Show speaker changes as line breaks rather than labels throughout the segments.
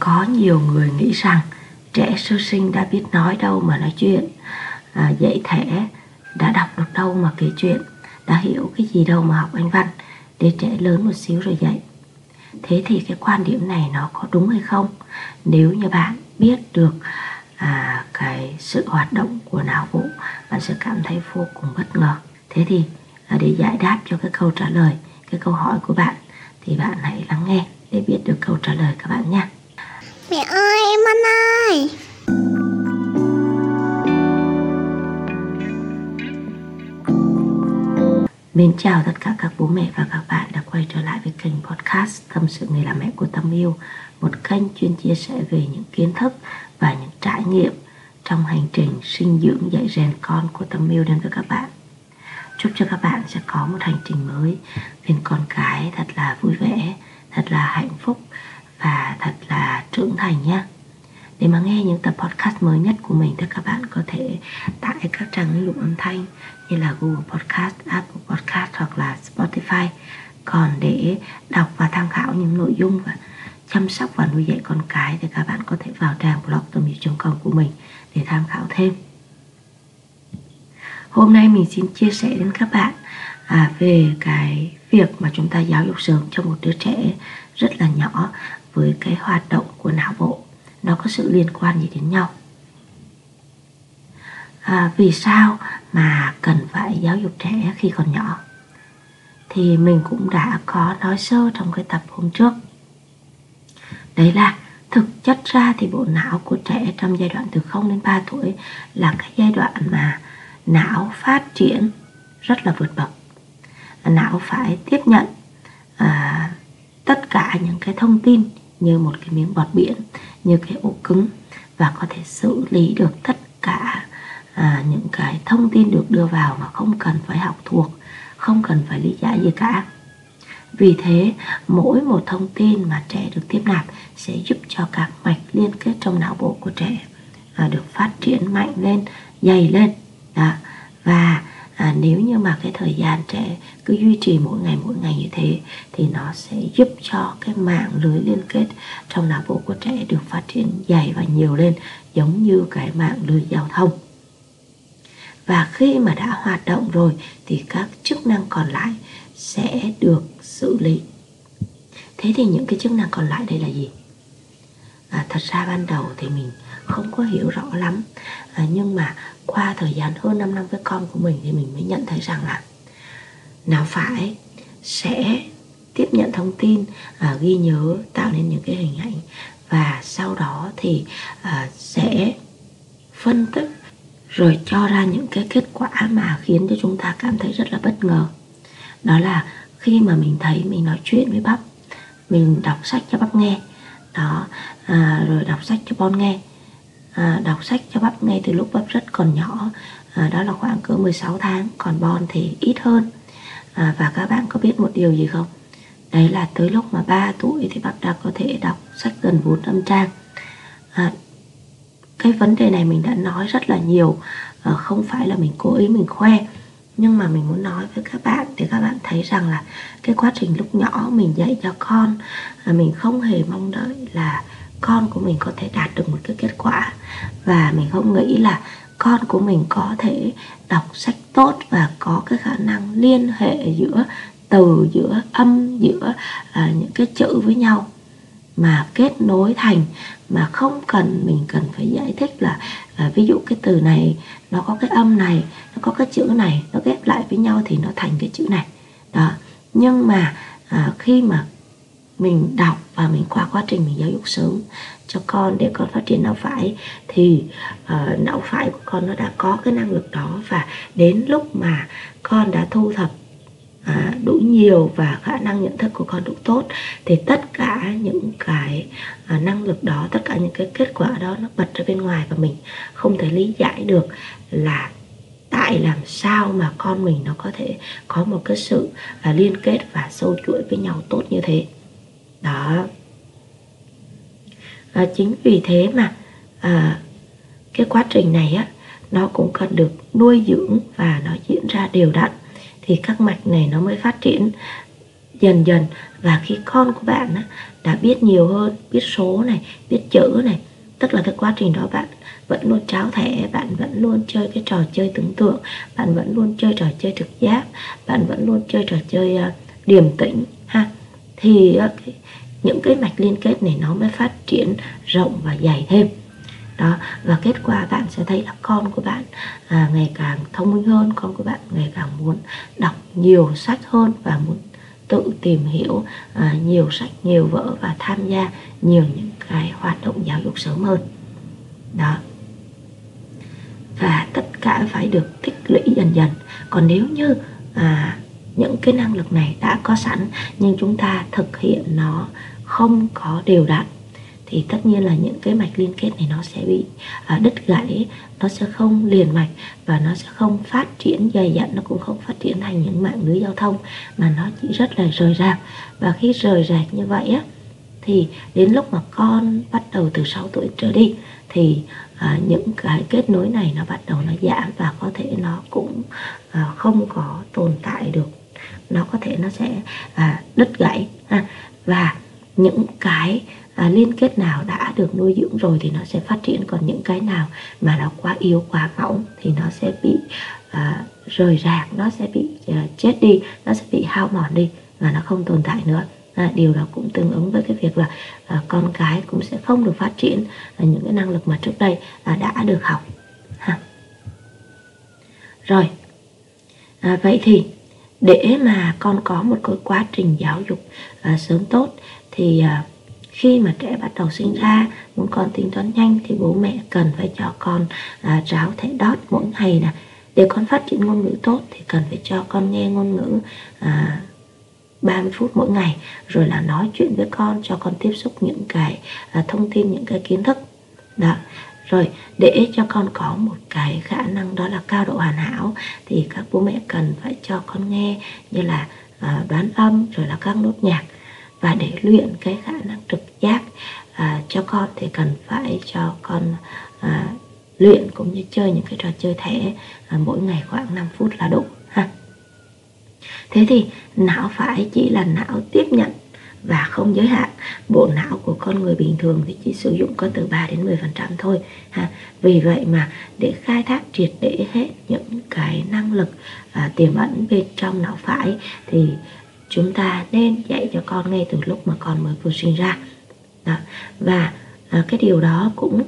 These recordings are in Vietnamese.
có nhiều người nghĩ rằng trẻ sơ sinh đã biết nói đâu mà nói chuyện. À, dạy thẻ đã đọc được đâu mà kể chuyện đã hiểu cái gì đâu mà học anh văn để trẻ lớn một xíu rồi dạy. Thế thì cái quan điểm này nó có đúng hay không? Nếu như bạn biết được à, cái sự hoạt động của não bộ bạn sẽ cảm thấy vô cùng bất ngờ. Thế thì à, để giải đáp cho cái câu trả lời cái câu hỏi của bạn thì bạn hãy lắng nghe để biết được câu trả lời các bạn nhé
mẹ ơi em ăn ơi.
Mến chào tất cả các bố mẹ và các bạn đã quay trở lại với kênh podcast Tâm sự người làm mẹ của Tâm Yêu Một kênh chuyên chia sẻ về những kiến thức và những trải nghiệm trong hành trình sinh dưỡng dạy rèn con của Tâm Yêu đến với các bạn. Chúc cho các bạn sẽ có một hành trình mới bên con cái thật là vui vẻ, thật là hạnh phúc và thật là trưởng thành nhé để mà nghe những tập podcast mới nhất của mình thì các bạn có thể tải các trang ứng dụng âm thanh như là Google Podcast, Apple Podcast hoặc là Spotify. Còn để đọc và tham khảo những nội dung và chăm sóc và nuôi dạy con cái thì các bạn có thể vào trang blog tâm com của mình để tham khảo thêm. Hôm nay mình xin chia sẻ đến các bạn à, về cái việc mà chúng ta giáo dục sớm cho một đứa trẻ rất là nhỏ với cái hoạt động của não bộ nó có sự liên quan gì đến nhau? À, vì sao mà cần phải giáo dục trẻ khi còn nhỏ? Thì mình cũng đã có nói sơ trong cái tập hôm trước. Đấy là thực chất ra thì bộ não của trẻ trong giai đoạn từ 0 đến 3 tuổi là cái giai đoạn mà não phát triển rất là vượt bậc. Não phải tiếp nhận à, tất cả những cái thông tin như một cái miếng bọt biển như cái ổ cứng và có thể xử lý được tất cả à, những cái thông tin được đưa vào mà không cần phải học thuộc không cần phải lý giải gì cả vì thế mỗi một thông tin mà trẻ được tiếp nạp sẽ giúp cho các mạch liên kết trong não bộ của trẻ à, được phát triển mạnh lên dày lên đó. và à, nếu như mà cái thời gian trẻ cứ duy trì mỗi ngày mỗi ngày như thế thì nó sẽ giúp cho cái mạng lưới liên kết trong não bộ của trẻ được phát triển dày và nhiều lên giống như cái mạng lưới giao thông. Và khi mà đã hoạt động rồi thì các chức năng còn lại sẽ được xử lý. Thế thì những cái chức năng còn lại đây là gì? À, thật ra ban đầu thì mình không có hiểu rõ lắm à, nhưng mà qua thời gian hơn 5 năm với con của mình thì mình mới nhận thấy rằng là não phải sẽ tiếp nhận thông tin à, ghi nhớ tạo nên những cái hình ảnh và sau đó thì à, sẽ phân tích rồi cho ra những cái kết quả mà khiến cho chúng ta cảm thấy rất là bất ngờ. Đó là khi mà mình thấy mình nói chuyện với bắp mình đọc sách cho bắp nghe đó à, rồi đọc sách cho bon nghe à, đọc sách cho bắp ngay từ lúc bắp rất còn nhỏ. À, đó là khoảng cỡ 16 tháng còn bon thì ít hơn. À, và các bạn có biết một điều gì không? Đấy là tới lúc mà 3 tuổi thì bắp đã có thể đọc sách gần 400 trang. À, cái vấn đề này mình đã nói rất là nhiều. À, không phải là mình cố ý mình khoe nhưng mà mình muốn nói với các bạn để các bạn thấy rằng là cái quá trình lúc nhỏ mình dạy cho con à, mình không hề mong đợi là con của mình có thể đạt được một cái kết quả. Và mình không nghĩ là con của mình có thể đọc sách tốt và có cái khả năng liên hệ giữa từ giữa âm giữa à, những cái chữ với nhau mà kết nối thành mà không cần mình cần phải giải thích là à, ví dụ cái từ này nó có cái âm này nó có cái chữ này nó ghép lại với nhau thì nó thành cái chữ này. Đó. Nhưng mà à, khi mà mình đọc và mình qua quá trình mình giáo dục sớm cho con để con phát triển não phải thì uh, não phải của con nó đã có cái năng lực đó và đến lúc mà con đã thu thập à, đủ nhiều và khả năng nhận thức của con đủ tốt thì tất cả những cái à, năng lực đó tất cả những cái kết quả đó nó bật ra bên ngoài và mình không thể lý giải được là tại làm sao mà con mình nó có thể có một cái sự à, liên kết và sâu chuỗi với nhau tốt như thế đó. À, chính vì thế mà à, cái quá trình này á nó cũng cần được nuôi dưỡng và nó diễn ra đều đặn. Thì các mạch này nó mới phát triển dần dần. Và khi con của bạn á, đã biết nhiều hơn biết số này biết chữ này tức là cái quá trình đó bạn vẫn luôn tráo thẻ bạn vẫn luôn chơi cái trò chơi tưởng tượng bạn vẫn luôn chơi trò chơi trực giác bạn vẫn luôn chơi trò chơi uh, điềm tĩnh ha. Thì uh, cái, những cái mạch liên kết này nó mới phát triển rộng và dày thêm. Đó và kết quả bạn sẽ thấy là con của bạn à, ngày càng thông minh hơn con của bạn ngày càng muốn đọc nhiều sách hơn và muốn tự tìm hiểu à, nhiều sách nhiều vở và tham gia nhiều những cái hoạt động giáo dục sớm hơn. Đó. Và tất cả phải được tích lũy dần dần. Còn nếu như à, những cái năng lực này đã có sẵn nhưng chúng ta thực hiện nó không có đều đặn thì tất nhiên là những cái mạch liên kết này nó sẽ bị à, đứt gãy nó sẽ không liền mạch và nó sẽ không phát triển dày dặn nó cũng không phát triển thành những mạng lưới giao thông mà nó chỉ rất là rời rạc. Và khi rời rạc như vậy á thì đến lúc mà con bắt đầu từ 6 tuổi trở đi thì à, những cái kết nối này nó bắt đầu nó giảm và có thể nó cũng à, không có tồn tại được nó có thể nó sẽ à, đứt gãy ha. và những cái à, liên kết nào đã được nuôi dưỡng rồi thì nó sẽ phát triển còn những cái nào mà nó quá yếu quá mỏng thì nó sẽ bị à, rời rạc nó sẽ bị à, chết đi nó sẽ bị hao mòn đi và nó không tồn tại nữa à, điều đó cũng tương ứng với cái việc là à, con cái cũng sẽ không được phát triển à, những cái năng lực mà trước đây à, đã được học ha. rồi à, vậy thì để mà con có một cái quá trình giáo dục à, sớm tốt thì à, khi mà trẻ bắt đầu sinh ra muốn con tính toán nhanh thì bố mẹ cần phải cho con à, ráo thẻ đót mỗi ngày nè. Để con phát triển ngôn ngữ tốt thì cần phải cho con nghe ngôn ngữ à, 30 phút mỗi ngày rồi là nói chuyện với con cho con tiếp xúc những cái à, thông tin những cái kiến thức. Đó rồi để cho con có một cái khả năng đó là cao độ hoàn hảo thì các bố mẹ cần phải cho con nghe như là à, đoán âm rồi là các nốt nhạc. Và để luyện cái khả năng trực giác à, cho con thì cần phải cho con à, luyện cũng như chơi những cái trò chơi thẻ à, mỗi ngày khoảng 5 phút là đủ ha. Thế thì não phải chỉ là não tiếp nhận và không giới hạn bộ não của con người bình thường thì chỉ sử dụng có từ 3 đến 10 phần trăm thôi ha. Vì vậy mà để khai thác triệt để hết những cái năng lực à, tiềm ẩn bên trong não phải thì chúng ta nên dạy cho con ngay từ lúc mà con mới vừa sinh ra. Đó. và à, cái điều đó cũng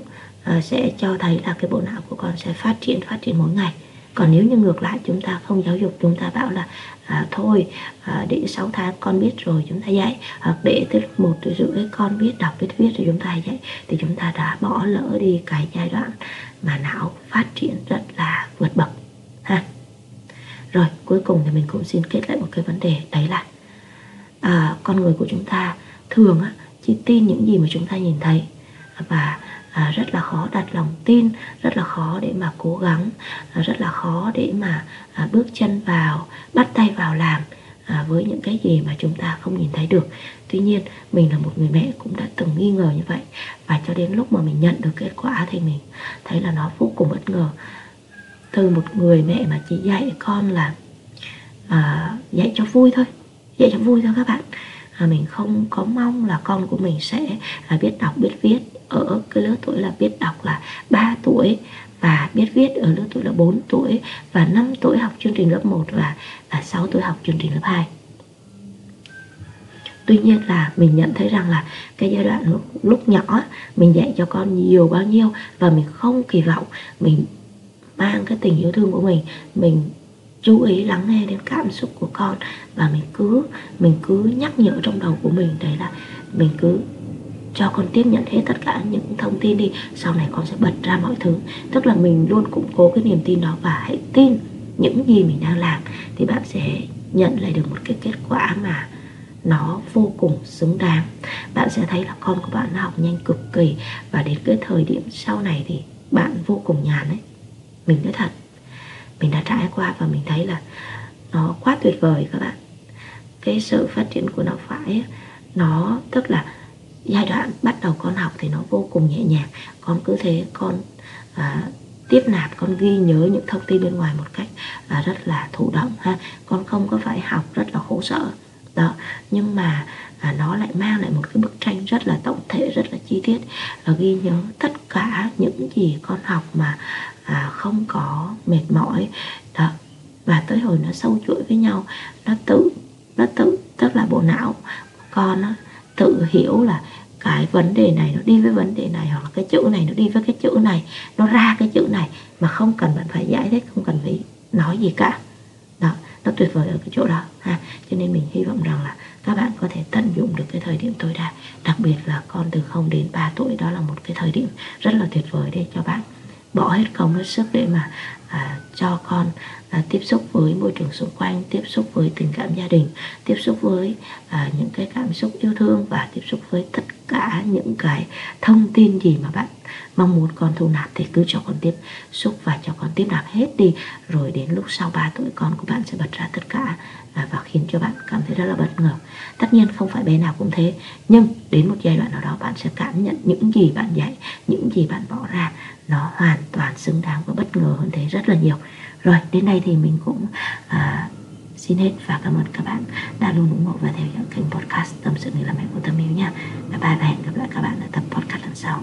à, sẽ cho thấy là cái bộ não của con sẽ phát triển phát triển mỗi ngày. Còn nếu như ngược lại chúng ta không giáo dục chúng ta bảo là à, thôi à, để 6 tháng con biết rồi chúng ta dạy. Hoặc để tới lúc một tuổi rưỡi con biết đọc biết viết rồi chúng ta dạy thì chúng ta đã bỏ lỡ đi cái giai đoạn mà não phát triển rất là vượt bậc ha. Rồi cuối cùng thì mình cũng xin kết lại một cái vấn đề đấy là à, con người của chúng ta thường á, chỉ tin những gì mà chúng ta nhìn thấy và à, rất là khó đặt lòng tin rất là khó để mà cố gắng à, rất là khó để mà à, bước chân vào bắt tay vào làm à, với những cái gì mà chúng ta không nhìn thấy được. Tuy nhiên mình là một người mẹ cũng đã từng nghi ngờ như vậy và cho đến lúc mà mình nhận được kết quả thì mình thấy là nó vô cùng bất ngờ. Từ một người mẹ mà chỉ dạy con là à, dạy cho vui thôi dạy cho vui thôi các bạn. À, mình không có mong là con của mình sẽ à, biết đọc biết viết ở cái lứa tuổi là biết đọc là 3 tuổi và biết viết ở lứa tuổi là 4 tuổi và 5 tuổi học chương trình lớp 1 và, và 6 tuổi học chương trình lớp 2 tuy nhiên là mình nhận thấy rằng là cái giai đoạn lúc, lúc nhỏ mình dạy cho con nhiều bao nhiêu và mình không kỳ vọng mình mang cái tình yêu thương của mình mình chú ý lắng nghe đến cảm xúc của con và mình cứ mình cứ nhắc nhở trong đầu của mình đấy là mình cứ cho con tiếp nhận hết tất cả những thông tin đi, sau này con sẽ bật ra mọi thứ. Tức là mình luôn củng cố cái niềm tin đó và hãy tin những gì mình đang làm, thì bạn sẽ nhận lại được một cái kết quả mà nó vô cùng xứng đáng. Bạn sẽ thấy là con của bạn nó học nhanh cực kỳ, và đến cái thời điểm sau này thì bạn vô cùng nhàn ấy. Mình nói thật, mình đã trải qua và mình thấy là nó quá tuyệt vời các bạn. Cái sự phát triển của nó phải nó tức là giai đoạn bắt đầu con học thì nó vô cùng nhẹ nhàng. Con cứ thế con à, tiếp nạp con ghi nhớ những thông tin bên ngoài một cách à, rất là thụ động ha. Con không có phải học rất là khổ sở. Đó nhưng mà à, nó lại mang lại một cái bức tranh rất là tổng thể rất là chi tiết là ghi nhớ tất cả những gì con học mà à, không có mệt mỏi. Đó và tới hồi nó sâu chuỗi với nhau nó tự nó tự tức là bộ não con nó tự hiểu là cái vấn đề này nó đi với vấn đề này hoặc là cái chữ này nó đi với cái chữ này, nó ra cái chữ này mà không cần bạn phải giải thích, không cần phải nói gì cả. Đó, nó tuyệt vời ở cái chỗ đó, ha. Cho nên mình hy vọng rằng là các bạn có thể tận dụng được cái thời điểm tối đa, đặc biệt là con từ 0 đến 3 tuổi, đó là một cái thời điểm rất là tuyệt vời để cho bạn bỏ hết công hết sức để mà à, cho con à, tiếp xúc với môi trường xung quanh tiếp xúc với tình cảm gia đình tiếp xúc với à, những cái cảm xúc yêu thương và tiếp xúc với tất cả những cái thông tin gì mà bạn mong muốn con thu nạp thì cứ cho con tiếp xúc và cho con tiếp nạp hết đi. Rồi đến lúc sau 3 tuổi con của bạn sẽ bật ra tất cả à, và khiến cho bạn cảm thấy rất là bất ngờ. Tất nhiên không phải bé nào cũng thế nhưng đến một giai đoạn nào đó bạn sẽ cảm nhận những gì bạn dạy những gì bạn bỏ ra nó hoàn toàn xứng đáng và bất ngờ hơn thế rất là nhiều. Rồi đến đây thì mình cũng à, xin hết và cảm ơn các bạn đã luôn ủng hộ và theo dõi kênh podcast tâm sự người làm mẹ của tâm yêu nha. Bye bye và hẹn gặp lại các bạn ở tập podcast lần sau.